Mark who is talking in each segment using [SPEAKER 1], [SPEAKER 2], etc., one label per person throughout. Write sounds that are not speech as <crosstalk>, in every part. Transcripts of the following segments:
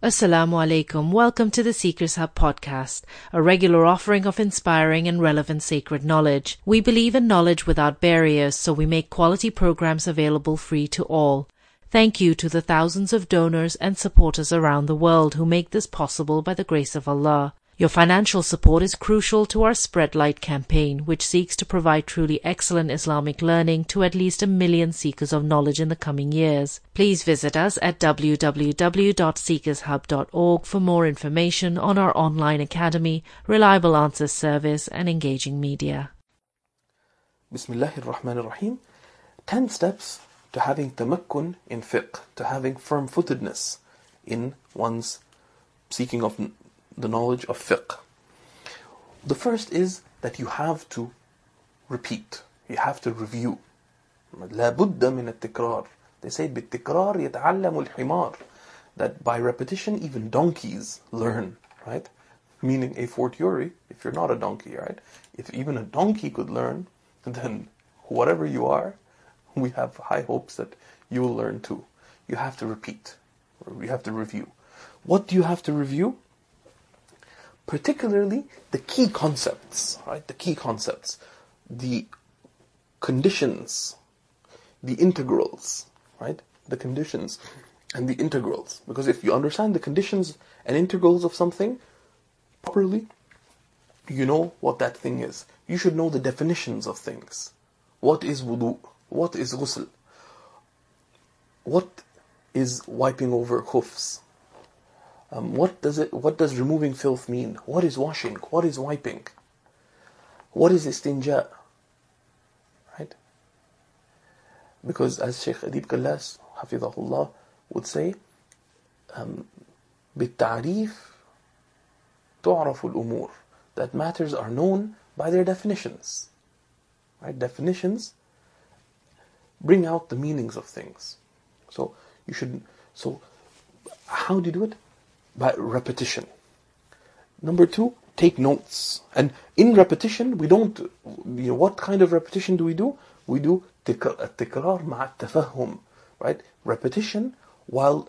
[SPEAKER 1] Assalamu alaikum. Welcome to the Seekers Hub podcast, a regular offering of inspiring and relevant sacred knowledge. We believe in knowledge without barriers, so we make quality programs available free to all. Thank you to the thousands of donors and supporters around the world who make this possible by the grace of Allah. Your financial support is crucial to our Spread Light campaign, which seeks to provide truly excellent Islamic learning to at least a million seekers of knowledge in the coming years. Please visit us at www.seekershub.org for more information on our online academy, reliable answers service, and engaging media.
[SPEAKER 2] Bismillahir Rahmanir Rahim. 10 steps to having tamakkun in fiqh, to having firm footedness in one's seeking of the knowledge of fiqh. The first is that you have to repeat. You have to review. لا بد من التكرار. They say بالتكرار يتعلم الحمار. That by repetition even donkeys learn, right? Meaning a fortiori, if you're not a donkey, right? If even a donkey could learn, <laughs> then whatever you are, <laughs> we have high hopes that you will learn too. You have to repeat. You have to review. What do you have to review? Particularly the key concepts, right? The key concepts, the conditions, the integrals, right? The conditions and the integrals. Because if you understand the conditions and integrals of something properly, you know what that thing is. You should know the definitions of things. What is wudu? What is ghusl? What is wiping over khufs? Um, what does it? What does removing filth mean? What is washing? What is wiping? What is istinja? Right? Because as Sheikh Adib Kallas, Hafidahullah, would say, um, بالتعريف تعرف الأمور that matters are known by their definitions. Right? Definitions bring out the meanings of things. So you should. So how do you do it? by repetition. Number two, take notes. And in repetition, we don't, you know, what kind of repetition do we do? We do التكرار مع التفهم, right? Repetition while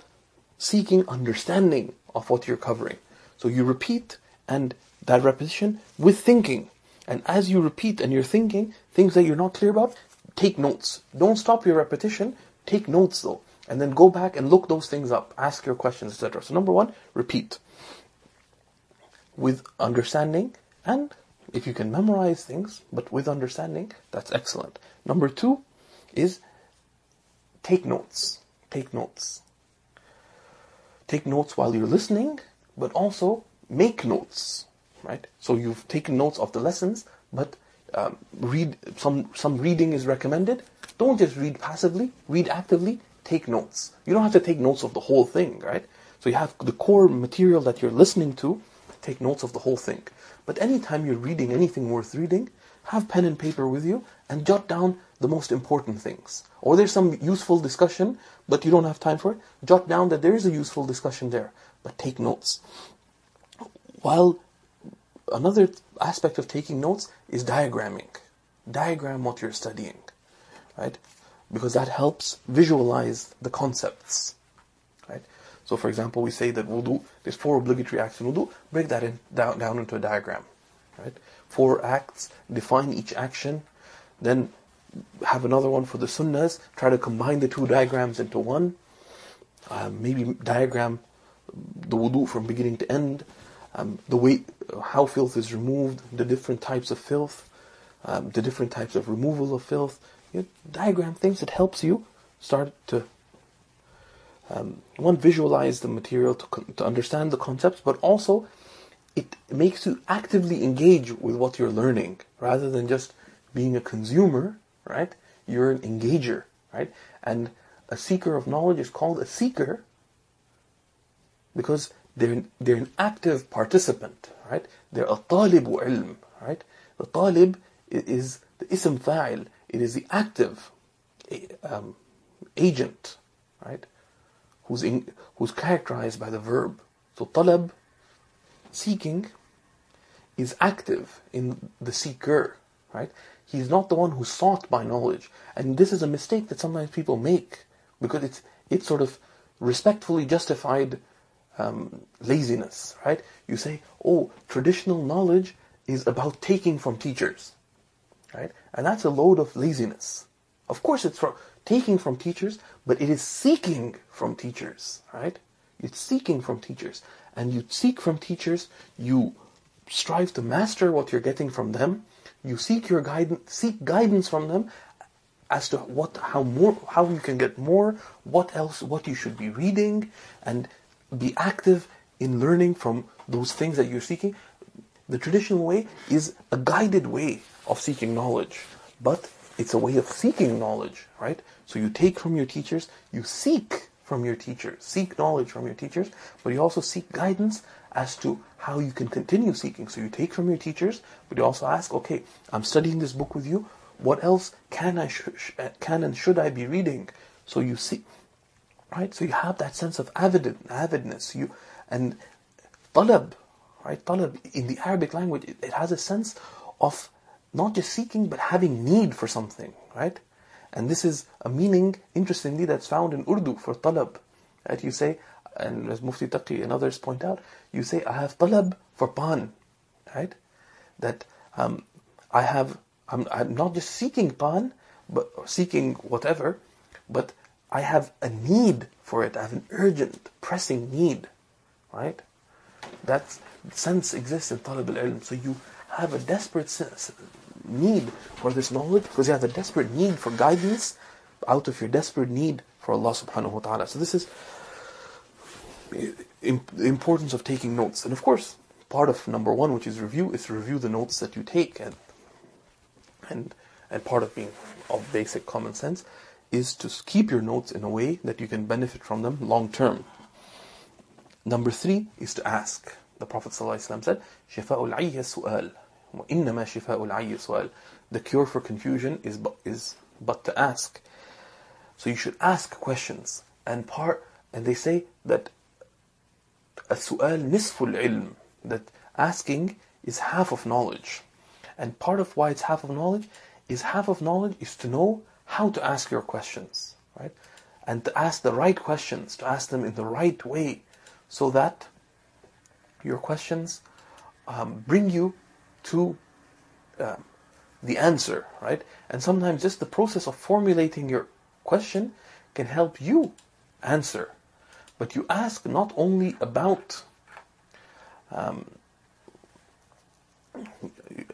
[SPEAKER 2] seeking understanding of what you're covering. So you repeat and that repetition with thinking. And as you repeat and you're thinking things that you're not clear about, take notes. Don't stop your repetition. Take notes though and then go back and look those things up, ask your questions, etc. So number one, repeat with understanding and if you can memorize things but with understanding, that's excellent. Number two is take notes. Take notes. Take notes while you're listening, but also make notes, right? So you've taken notes of the lessons, but um, read some some reading is recommended. Don't just read passively, read actively take notes. You don't have to take notes of the whole thing, right? So you have the core material that you're listening to, take notes of the whole thing. But anytime you're reading anything worth reading, have pen and paper with you and jot down the most important things. Or there's some useful discussion, but you don't have time for it, jot down that there is a useful discussion there, but take notes. While another aspect of taking notes is diagramming. Diagram what you're studying, right? Because that helps visualize the concepts. Right? So for example, we say that wudu, there's four obligatory acts in wudu, break that in, down, down into a diagram. Right? Four acts, define each action, then have another one for the sunnahs, try to combine the two diagrams into one, uh, maybe diagram the wudu from beginning to end, um, the way, how filth is removed, the different types of filth, um, the different types of removal of filth, you diagram things. It helps you start to um, one visualize the material to to understand the concepts, but also it makes you actively engage with what you're learning rather than just being a consumer. Right? You're an engager. Right? And a seeker of knowledge is called a seeker because they're they're an active participant. Right? They're a talib ilm. Right? The talib is the ism fa'il it is the active um, agent, right? Who's in, who's characterized by the verb. So talab, seeking, is active in the seeker, right? He's not the one who sought by knowledge, and this is a mistake that sometimes people make because it's it's sort of respectfully justified um, laziness, right? You say, oh, traditional knowledge is about taking from teachers, right? And that's a load of laziness. Of course, it's from taking from teachers, but it is seeking from teachers, right? It's seeking from teachers. And you seek from teachers, you strive to master what you're getting from them, you seek your guidance, seek guidance from them as to what, how more, how you can get more, what else, what you should be reading, and be active in learning from those things that you're seeking. The traditional way is a guided way of seeking knowledge, but it's a way of seeking knowledge, right? So you take from your teachers, you seek from your teachers, seek knowledge from your teachers, but you also seek guidance as to how you can continue seeking. So you take from your teachers, but you also ask, okay, I'm studying this book with you. What else can I sh- uh, can and should I be reading? So you see, right? So you have that sense of avid avidness. You and talab, right? Talab in the Arabic language, it, it has a sense of not just seeking but having need for something, right? And this is a meaning, interestingly, that's found in Urdu for talab. Right? You say, and as Mufti Taqi and others point out, you say, I have talab for pan, right? That um, I have, I'm, I'm not just seeking pan, but seeking whatever, but I have a need for it. I have an urgent, pressing need, right? That sense exists in talab al-ilm. So you have a desperate sense, need for this knowledge because you have a desperate need for guidance out of your desperate need for Allah subhanahu wa ta'ala. So this is the importance of taking notes. And of course, part of number one, which is review, is to review the notes that you take. And, and, and part of being of basic common sense is to keep your notes in a way that you can benefit from them long term. Number three is to ask. The Prophet ﷺ said, شِفَاءُ الْعَيِّ سُؤَالٌ وَإِنَّمَا شِفَاءُ الْعَيِّ سُؤَالٌ The cure for confusion is but, is but to ask. So you should ask questions. And part, and they say that السؤال نصف العلم that asking is half of knowledge. And part of why it's half of knowledge is half of knowledge is to know how to ask your questions, right? And to ask the right questions, to ask them in the right way, so that your questions um, bring you to um, the answer, right? And sometimes just the process of formulating your question can help you answer but you ask not only about, um,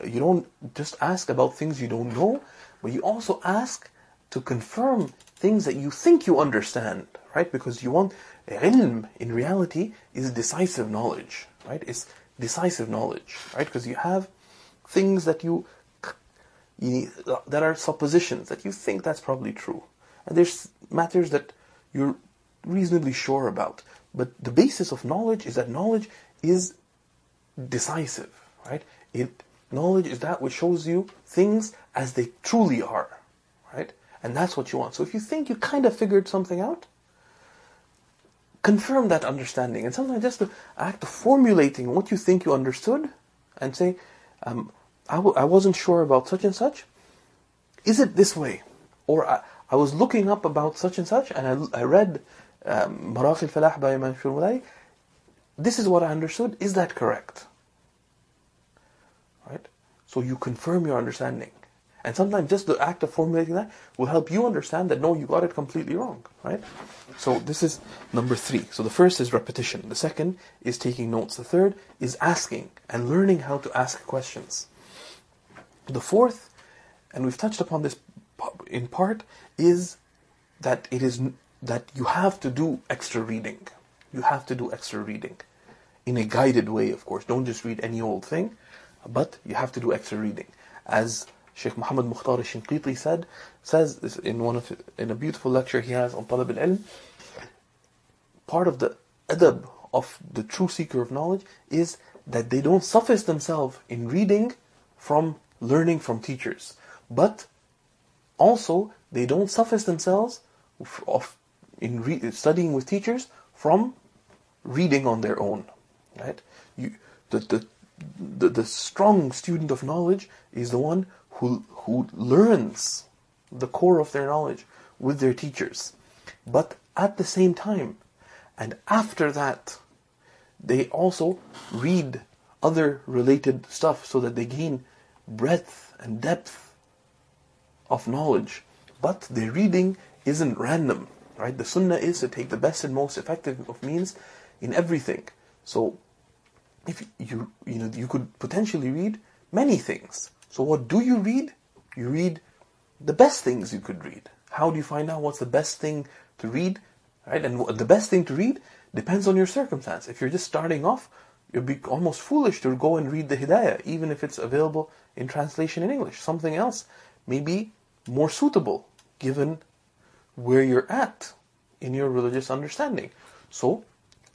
[SPEAKER 2] you don't just ask about things you don't know, but you also ask to confirm things that you think you understand, right? Because you want ilm in reality is decisive knowledge, right? It's decisive knowledge, right? Because you have things that you, you that are suppositions that you think that's probably true, and there's matters that you're reasonably sure about. But the basis of knowledge is that knowledge is decisive, right? It knowledge is that which shows you things as they truly are, right? And that's what you want. So if you think you kind of figured something out, confirm that understanding. And sometimes just the act of formulating what you think you understood and say, um, I w- I wasn't sure about such and such. Is it this way? Or I, I was looking up about such and such and I, I read Maraqi al-Falah by Mulay, this is what I understood. Is that correct? Right? So you confirm your understanding. And sometimes just the act of formulating that will help you understand that no, you got it completely wrong, right? So this is number three. So the first is repetition. The second is taking notes. The third is asking and learning how to ask questions. The fourth, and we've touched upon this in part, is that it is that you have to do extra reading. You have to do extra reading. In a guided way, of course. Don't just read any old thing, but you have to do extra reading. As Sheikh Muhammad Mukhtar al-Shinqiti said, says in one of in a beautiful lecture he has on Talab al-Ilm, part of the adab of the true seeker of knowledge is that they don't suffice themselves in reading from learning from teachers, but also they don't suffice themselves of in re- studying with teachers from reading on their own. Right? You, the, the, the, the strong student of knowledge is the one who, who learns the core of their knowledge with their teachers. But at the same time, and after that, they also read other related stuff so that they gain breadth and depth of knowledge. But their reading isn't random, right? The sunnah is to take the best and most effective of means in everything. So if you you know you could potentially read many things. So what do you read? You read the best things you could read. How do you find out what's the best thing to read? Right? And the best thing to read depends on your circumstance. If you're just starting off, you'd be almost foolish to go and read the Hidayah, even if it's available in translation in English. Something else may be more suitable given where you're at in your religious understanding. So,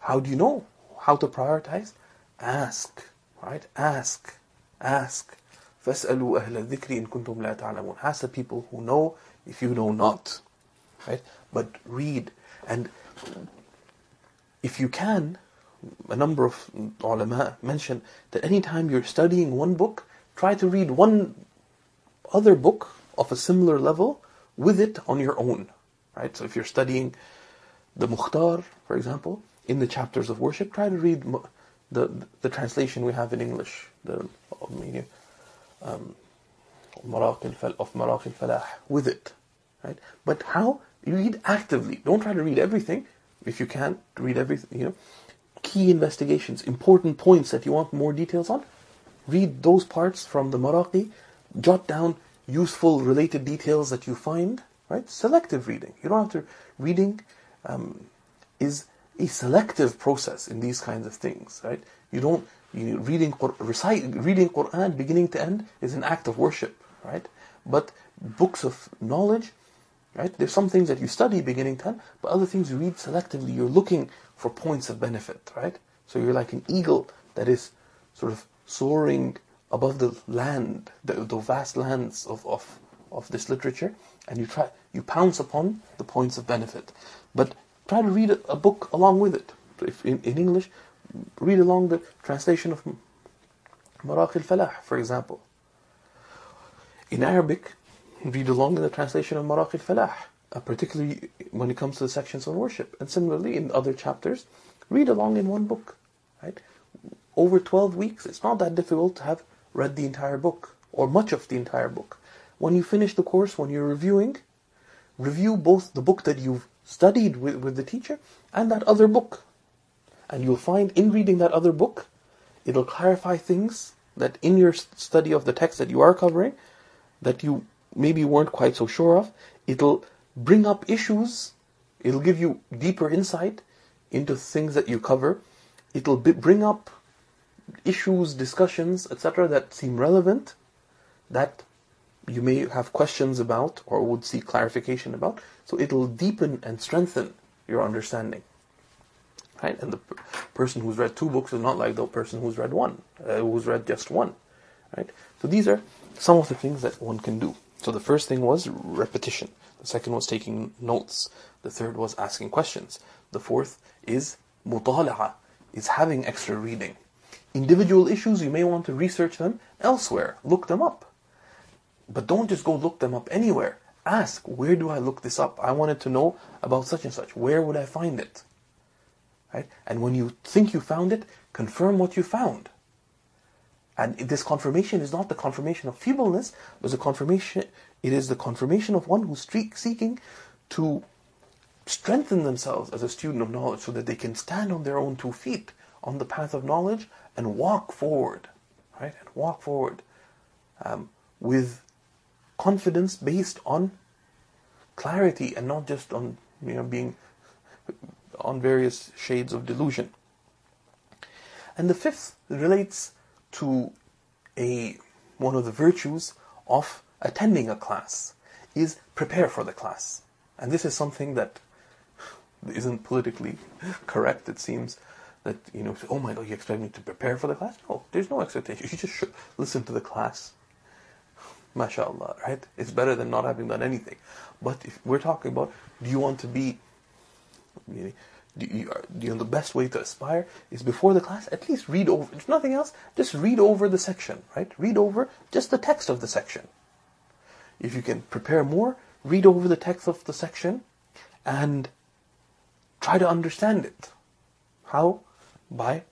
[SPEAKER 2] how do you know how to prioritize? Ask, right? Ask, ask. فَاسْأَلُوا أَهْلَ الذِّكْرِ إِن كُنتُمْ لَا تَعْلَمُونَ Ask the people who know if you know not. Right? But read. And if you can, a number of ulama mention that anytime you're studying one book, try to read one other book of a similar level with it on your own. Right? So if you're studying the Mukhtar, for example, in the chapters of worship, try to read the the translation we have in English, the um, of Maraqi al-Falah with it, right? But how you read actively? Don't try to read everything. If you can't read everything, you know, key investigations, important points that you want more details on, read those parts from the Maraqi. Jot down useful related details that you find. Right? Selective reading. You don't have to. Reading um, is a selective process in these kinds of things. Right? You don't you, reading recite reading Quran beginning to end is an act of worship, right? But books of knowledge, right? There's some things that you study beginning to end, but other things you read selectively. You're looking for points of benefit, right? So you're like an eagle that is sort of soaring above the land, the, the vast lands of, of, of this literature, and you try you pounce upon the points of benefit. But try to read a, a book along with it. If in, in English, read along the translation of Maraqi al-Falah, for example. In Arabic, read along in the translation of Maraqi al-Falah, uh, particularly when it comes to the sections on worship. And similarly, in other chapters, read along in one book. Right? Over 12 weeks, it's not that difficult to have read the entire book, or much of the entire book. When you finish the course, when you're reviewing, review both the book that you've studied with, with the teacher and that other book and you'll find in reading that other book, it'll clarify things that in your study of the text that you are covering, that you maybe weren't quite so sure of. It'll bring up issues. It'll give you deeper insight into things that you cover. It'll bring up issues, discussions, etc., that seem relevant, that you may have questions about or would seek clarification about. So it'll deepen and strengthen your understanding. Right? And the person who's read two books is not like the person who's read one, uh, who's read just one. Right? So these are some of the things that one can do. So the first thing was repetition. The second was taking notes. The third was asking questions. The fourth is mutala'a, is having extra reading. Individual issues, you may want to research them elsewhere. Look them up. But don't just go look them up anywhere. Ask, where do I look this up? I wanted to know about such and such. Where would I find it? Right? And when you think you found it, confirm what you found. And this confirmation is not the confirmation of feebleness, but the confirmation it is the confirmation of one who's seeking to strengthen themselves as a student of knowledge so that they can stand on their own two feet on the path of knowledge and walk forward, right? And walk forward um, with confidence based on clarity and not just on you know being on various shades of delusion. And the fifth relates to a one of the virtues of attending a class is prepare for the class. And this is something that isn't politically correct, it seems. That, you know, oh my god, you expect me to prepare for the class? No, there's no expectation. You just listen to the class. MashaAllah, right? It's better than not having done anything. But if we're talking about, do you want to be you, you know, the best way to aspire is before the class, at least read over, if nothing else, just read over the section, right? Read over just the text of the section. If you can prepare more, read over the text of the section and try to understand it. How? By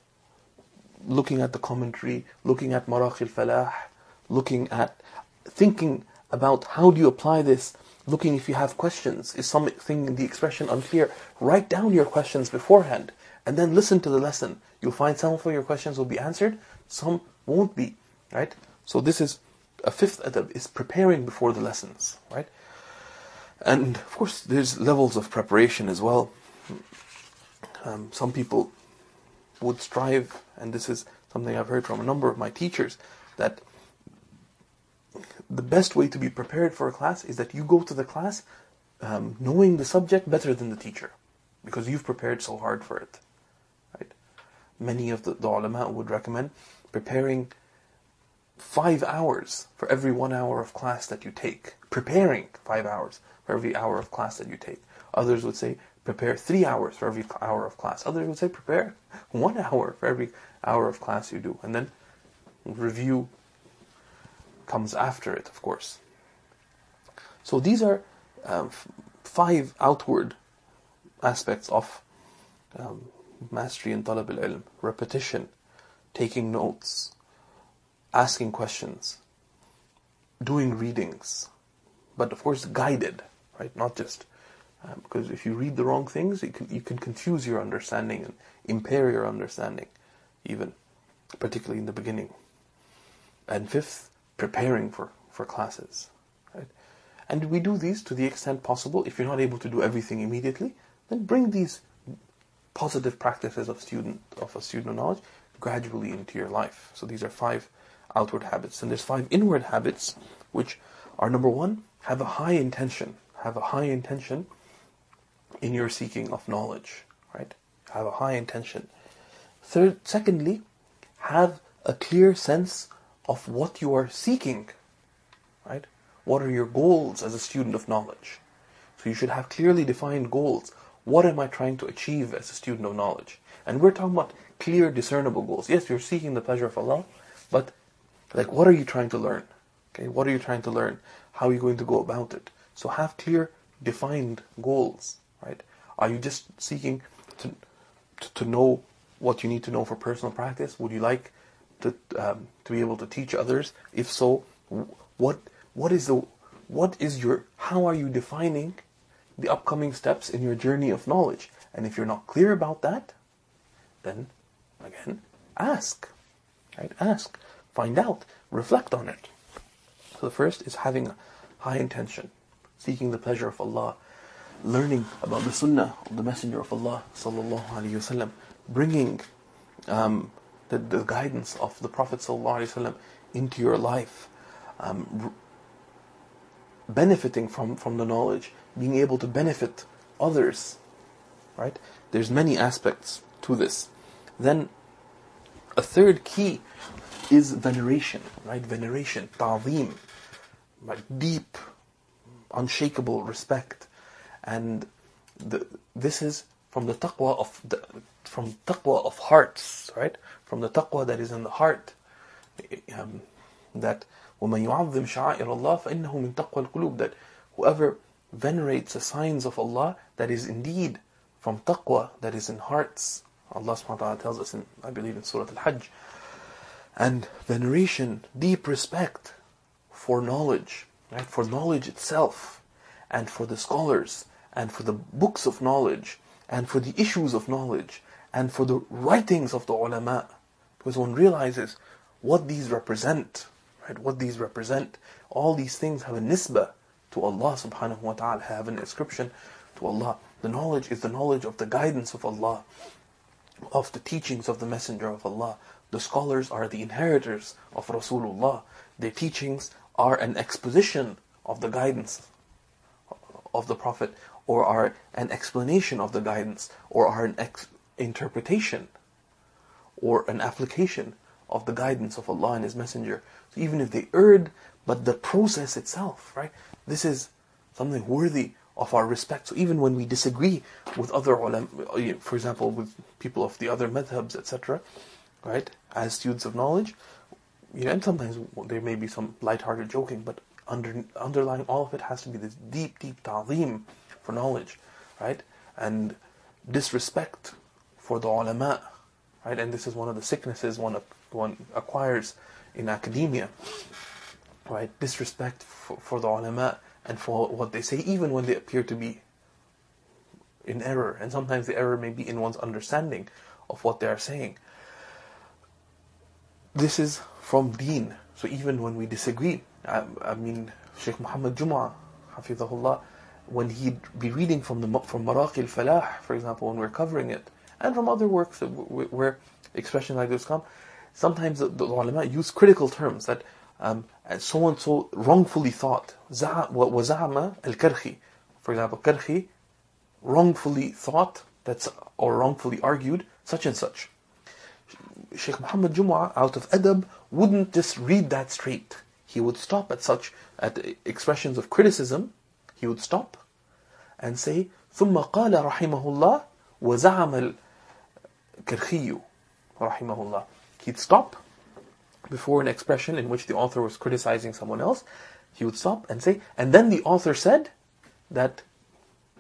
[SPEAKER 2] looking at the commentary, looking at Maraqi al-Falah, looking at, thinking about how do you apply this, looking if you have questions. Is something in the expression unclear? Write down your questions beforehand and then listen to the lesson. You'll find some of your questions will be answered, some won't be, right? So this is a fifth adab is preparing before the lessons, right? And of course, there's levels of preparation as well. Um, some people would strive, and this is something I've heard from a number of my teachers, that the best way to be prepared for a class is that you go to the class um, knowing the subject better than the teacher, because you've prepared so hard for it. Right? Many of the, the ulama would recommend preparing five hours for every one hour of class that you take. Preparing five hours for every hour of class that you take. Others would say prepare three hours for every hour of class. Others would say prepare <laughs> one hour for every hour of class you do. And then review comes after it, of course. So these are um, five outward aspects of um, mastery in talab al-ilm. Repetition, taking notes, asking questions, doing readings, but of course guided, right? Not just because if you read the wrong things, you can, you can confuse your understanding and impair your understanding, even particularly in the beginning. And fifth, preparing for, for classes. Right? And we do these to the extent possible. If you're not able to do everything immediately, then bring these positive practices of student of a student of knowledge gradually into your life. So these are five outward habits. And there's five inward habits, which are number one, have a high intention. Have a high intention in your seeking of knowledge. Right? Have a high intention. Third, secondly, have a clear sense of what you are seeking. Right? What are your goals as a student of knowledge? So you should have clearly defined goals. What am I trying to achieve as a student of knowledge? And we're talking about clear, discernible goals. Yes, you're seeking the pleasure of Allah, but like, what are you trying to learn? Okay, what are you trying to learn? How are you going to go about it? So have clear, defined goals, right? Are you just seeking to to, to know what you need to know for personal practice? Would you like to um, to be able to teach others? If so, what what is the what is your how are you defining the upcoming steps in your journey of knowledge? And if you're not clear about that, then again, ask. Right? Ask. Find out. Reflect on it. So the first is having a high intention, seeking the pleasure of Allah, learning about the Sunnah of the Messenger of Allah sallallahu alaihi wasallam, bringing um, the, the, guidance of the Prophet into your life, um, benefiting from from the knowledge, being able to benefit others. Right? There's many aspects to this. Then a third key is veneration, right? Veneration, ta'zeem, like deep, unshakable respect, and the, this is from the taqwa of the, from taqwa of hearts, right? From the taqwa that is in the heart, um, that وَمَن يُعَظِّمْ شَعَائِرَ اللَّهِ فَإِنَّهُ مِن تَقْوَى الْقُلُوبِ That whoever venerates the signs of Allah, that is indeed from taqwa that is in hearts. Allah subhanahu wa ta'ala tells us in, I believe in Surah Al-Hajj, and veneration, deep respect for knowledge, right? For knowledge itself, and for the scholars, and for the books of knowledge, and for the issues of knowledge, and for the writings of the ulama. Because one realizes what these represent, right? What these represent. All these things have a nisbah to Allah subhanahu wa ta'ala, have an inscription to Allah. The knowledge is the knowledge of the guidance of Allah, of the teachings of the Messenger of Allah, the scholars are the inheritors of Rasulullah. Their teachings are an exposition of the guidance of the Prophet, or are an explanation of the guidance, or are an ex- interpretation, or an application of the guidance of Allah and His Messenger. So even if they erred, but the process itself, right? This is something worthy of our respect. So even when we disagree with other ulama, for example, with people of the other madhabs, etc., right? As students of knowledge, you know, and sometimes there may be some light-hearted joking, but under, underlying all of it has to be this deep, deep ta'zeem for knowledge, right? And disrespect for the ulama, right? And this is one of the sicknesses one, one acquires in academia, right? Disrespect for, for the ulama and for what they say, even when they appear to be in error. And sometimes the error may be in one's understanding of what they are saying. This is from deen. So even when we disagree, I, I mean, Sheikh Muhammad Jum'ah, Hafidahullah, when he'd be reading from the from Maraqi al-Falah, for example, when we're covering it, and from other works where expressions like this come, sometimes the, the ulama use critical terms that so and so wrongfully thought. Wazama al-Karkhi, for example, Karkhi wrongfully thought that's or wrongfully argued such and such. Sheikh Muhammad Jumu'ah, out of adab, wouldn't just read that straight. He would stop at such at expressions of criticism He would stop and say, ثم قال رحمه الله وزعم الكرخي رحمه الله. He'd stop before an expression in which the author was criticizing someone else. He would stop and say, and then the author said that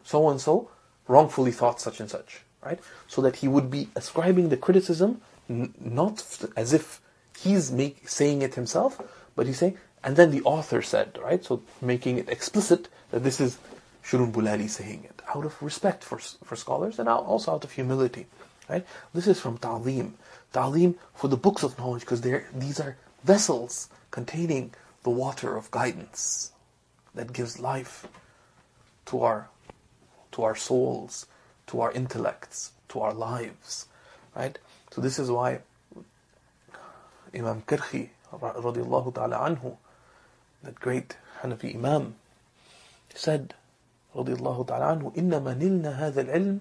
[SPEAKER 2] so and so wrongfully thought such and such, right? So that he would be ascribing the criticism n- not as if he's make, saying it himself, but he's saying, and then the author said, right? So making it explicit that this is Shurunbulali saying it, out of respect for, for scholars and also out of humility, right? This is from Ta'lim. Ta'lim for the books of knowledge, because these are vessels containing the water of guidance that gives life to our to our souls, to our intellects, to our lives, right? So this is why Imam Karkhi, radiallahu ta'ala anhu, that great Hanafi Imam, said, radiallahu ta'ala anhu, إِنَّمَا نِلْنَا هَذَا الْعِلْمِ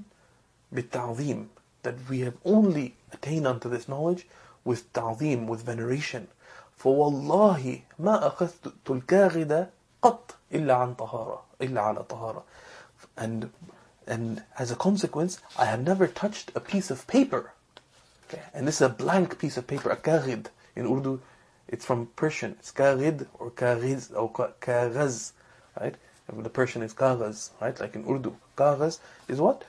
[SPEAKER 2] بِالتَّعْظِيمِ That we have only attained unto this knowledge with ta'zim, with veneration. فوالله ما أخذت الكاغد قط إلا عن طهارة إلا على طهارة and and as a consequence I have never touched a piece of paper okay? and this is a blank piece of paper a kaghid in Urdu it's from Persian it's kaghid or kaghiz or kaghaz right The Persian is kaghaz right like in Urdu kaghaz is what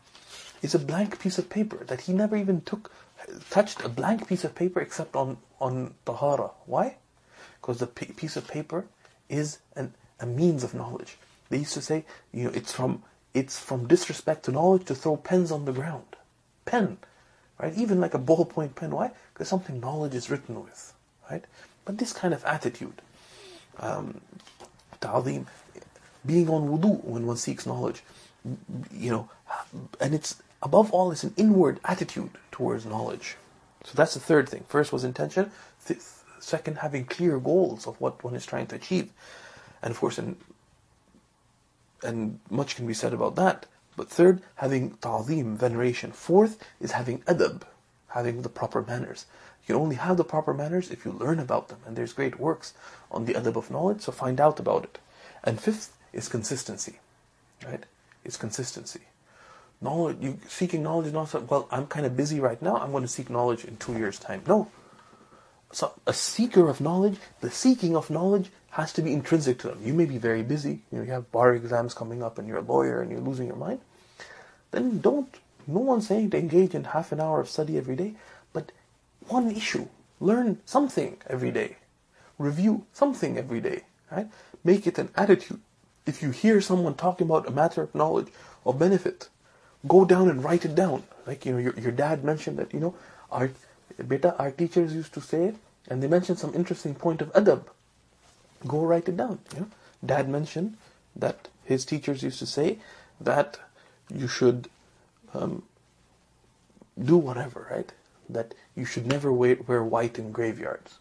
[SPEAKER 2] it's a blank piece of paper that he never even took touched a blank piece of paper except on on tahara why because the piece of paper is an, a means of knowledge they used to say you know it's from it's from disrespect to knowledge to throw pens on the ground. Pen, right? Even like a ballpoint pen. Why? Because something knowledge is written with, right? But this kind of attitude, um, being on wudu when one seeks knowledge, you know, and it's above all, it's an inward attitude towards knowledge. So that's the third thing. First was intention. second, having clear goals of what one is trying to achieve. And of course, in and much can be said about that. But third, having ta'zim, veneration. Fourth is having adab, having the proper manners. You can only have the proper manners if you learn about them. And there's great works on the adab of knowledge, so find out about it. And fifth is consistency, right? It's consistency. Knowledge, you seeking knowledge is not so, well, I'm kind of busy right now, I'm going to seek knowledge in two years' time. No. So a seeker of knowledge, the seeking of knowledge has to be intrinsic to them. You may be very busy, you know, you have bar exams coming up and you're a lawyer and you're losing your mind. Then don't, no one's saying to engage in half an hour of study every day, but one issue. Learn something every day. Review something every day, right? Make it an attitude. If you hear someone talking about a matter of knowledge or benefit, go down and write it down. Like, you know, your, your dad mentioned that, you know, our, beta, our teachers used to say and they mentioned some interesting point of adab Go write it down. You know? Dad mentioned that his teachers used to say that you should um, do whatever, right? That you should never wear, wear white in graveyards.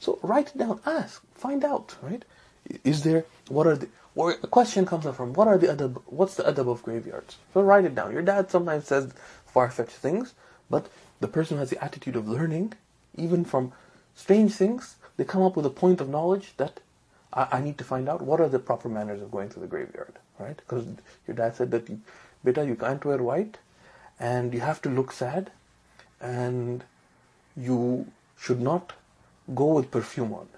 [SPEAKER 2] So write it down, ask, find out, right? Is there, what are the, or a question comes up from, what are the adab, what's the adab of graveyards? So write it down. Your dad sometimes says far-fetched things, but the person who has the attitude of learning, even from strange things, they come up with a point of knowledge that I, I need to find out what are the proper manners of going to the graveyard, right? Because your dad said that, beta, you can't wear white, and you have to look sad, and you should not go with perfume on.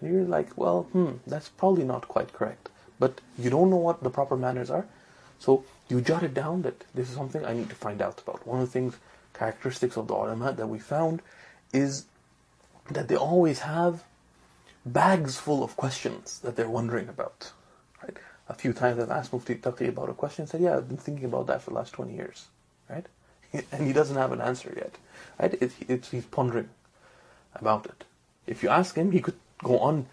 [SPEAKER 2] And you're like, well, hmm, that's probably not quite correct. But you don't know what the proper manners are, so you jot it down that this is something I need to find out about. One of the things characteristics of the ulama that we found is that they always have bags full of questions that they're wondering about. Right? A few times I've asked Mufti Taqi about a question and said, Yeah, I've been thinking about that for the last 20 years. Right? <laughs> And he doesn't have an answer yet. Right? He's pondering about it. If you ask him, he could go on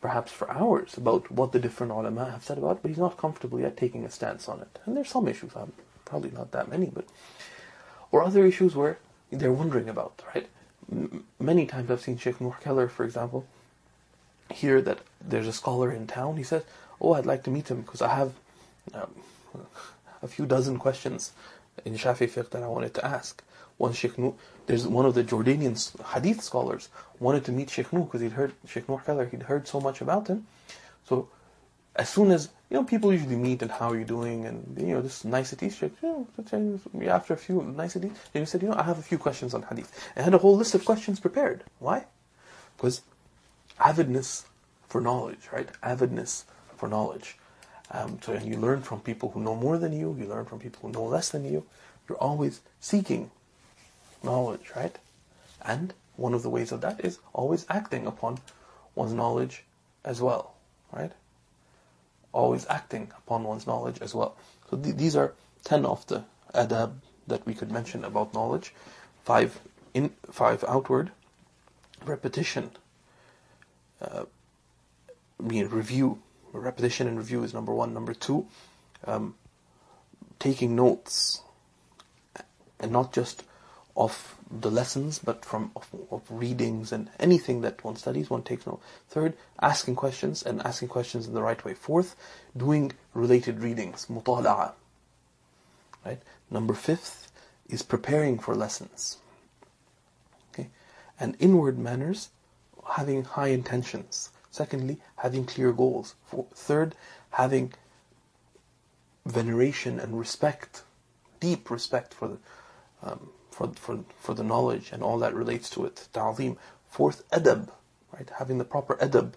[SPEAKER 2] perhaps for hours about what the different ulama have said about it, but he's not comfortable yet taking a stance on it. And there's some issues, um, probably not that many, but or other issues where they're wondering about, right? M- many times I've seen Sheikh Nuh Keller, for example, hear that there's a scholar in town. He says, "Oh, I'd like to meet him because I have um, <laughs> a few dozen questions in Shafi fiqh that I wanted to ask." One Sheikh Nuh, there's one of the Jordanian hadith scholars wanted to meet Sheikh Nuh because he'd heard Sheikh Keller, he'd heard so much about him. So as soon as you know, people usually meet and how are you doing and you know, this niceties. Sheikh, you know, after a few niceties, and he said, you know, I have a few questions on hadith. I had a whole list of questions prepared. Why? Because avidness for knowledge, right? Avidness for knowledge. Um, so and you learn from people who know more than you. You learn from people who know less than you. You're always seeking knowledge, right? And one of the ways of that is always acting upon one's knowledge as well, right? Always acting upon one's knowledge as well. So th- these are ten of the adab that we could mention about knowledge. Five in, five outward. Repetition. Uh, mean review. Repetition and review is number one. Number two, um, taking notes, and not just of the lessons, but from of, of, readings and anything that one studies, one takes note. Third, asking questions and asking questions in the right way. Fourth, doing related readings, mutala'a. Right. Number fifth is preparing for lessons. Okay, and inward manners, having high intentions. Secondly, having clear goals. Third, having veneration and respect, deep respect for the um, for, for, for the knowledge and all that relates to it. Ta'zeem. Fourth, adab, right? Having the proper adab,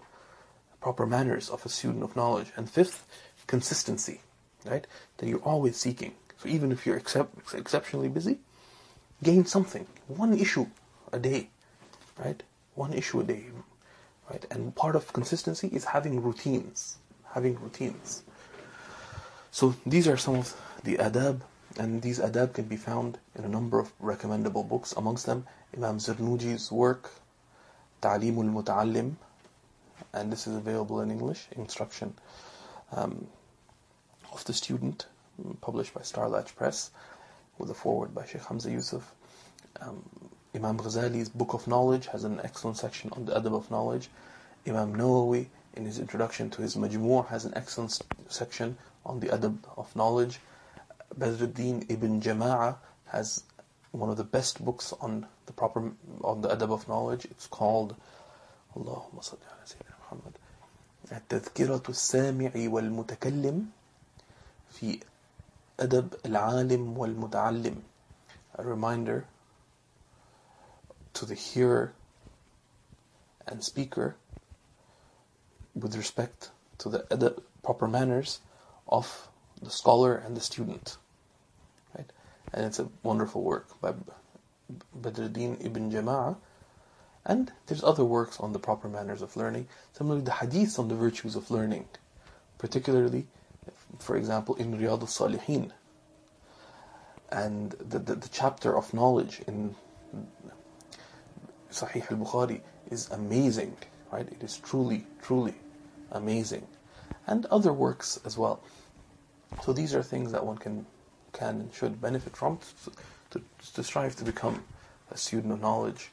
[SPEAKER 2] proper manners of a student of knowledge. And fifth, consistency, right? That you're always seeking. So even if you're excep- exceptionally busy, gain something. One issue a day, right? One issue a day, right? And part of consistency is having routines. Having routines. So these are some of the adab and these adab can be found in a number of recommendable books, amongst them Imam Zarnuji's work, Ta'lim al-Muta'allim, and this is available in English, instruction um, of the student, published by Starlatch Press, with a foreword by Sheikh Hamza Yusuf. Um, Imam Ghazali's Book of Knowledge has an excellent section on the adab of knowledge. Imam Nawawi, in his introduction to his Majmu' has an excellent section on the adab of knowledge. Badruddin ibn Jama'a has one of the best books on the proper on the adab of knowledge. It's called Allahumma salli ala Sayyidina Muhammad. التذكرة السامع والمتكلم في أدب العالم والمتعلم A reminder to the hearer and speaker with respect to the adab, proper manners of the scholar and the student and it's a wonderful work by Badruddin ibn Jama'a. And there's other works on the proper manners of learning. Similarly, the hadiths on the virtues of learning, particularly, for example, in Riyadh al-Salihin. And the, the, the chapter of knowledge in Sahih al-Bukhari is amazing, right? It is truly, truly amazing. And other works as well. So these are things that one can can and should benefit from to, to, strive to become a student of knowledge,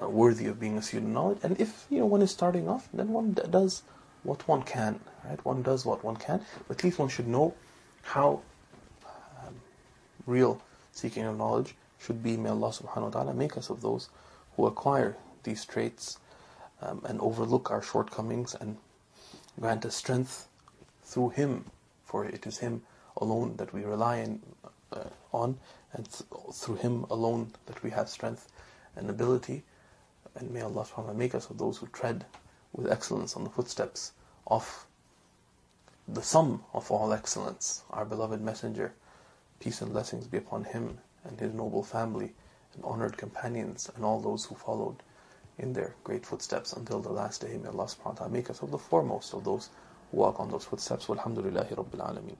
[SPEAKER 2] uh, worthy of being a student of knowledge. And if you know one is starting off, then one does what one can, right? One does what one can, but at least one should know how um, real seeking of knowledge should be. May Allah Subhanahu wa Taala make us of those who acquire these traits um, and overlook our shortcomings and grant us strength through Him, for it is Him alone that we rely in, uh, on, and th- through Him alone that we have strength and ability. And may Allah subhanahu make us of those who tread with excellence on the footsteps of the sum of all excellence, our beloved Messenger. Peace and blessings be upon him and his noble family and honored companions and all those who followed in their great footsteps until the last day. May Allah subhanahu wa ta'ala make us of the foremost of those who walk on those footsteps. Walhamdulillahi Rabbil Alameen.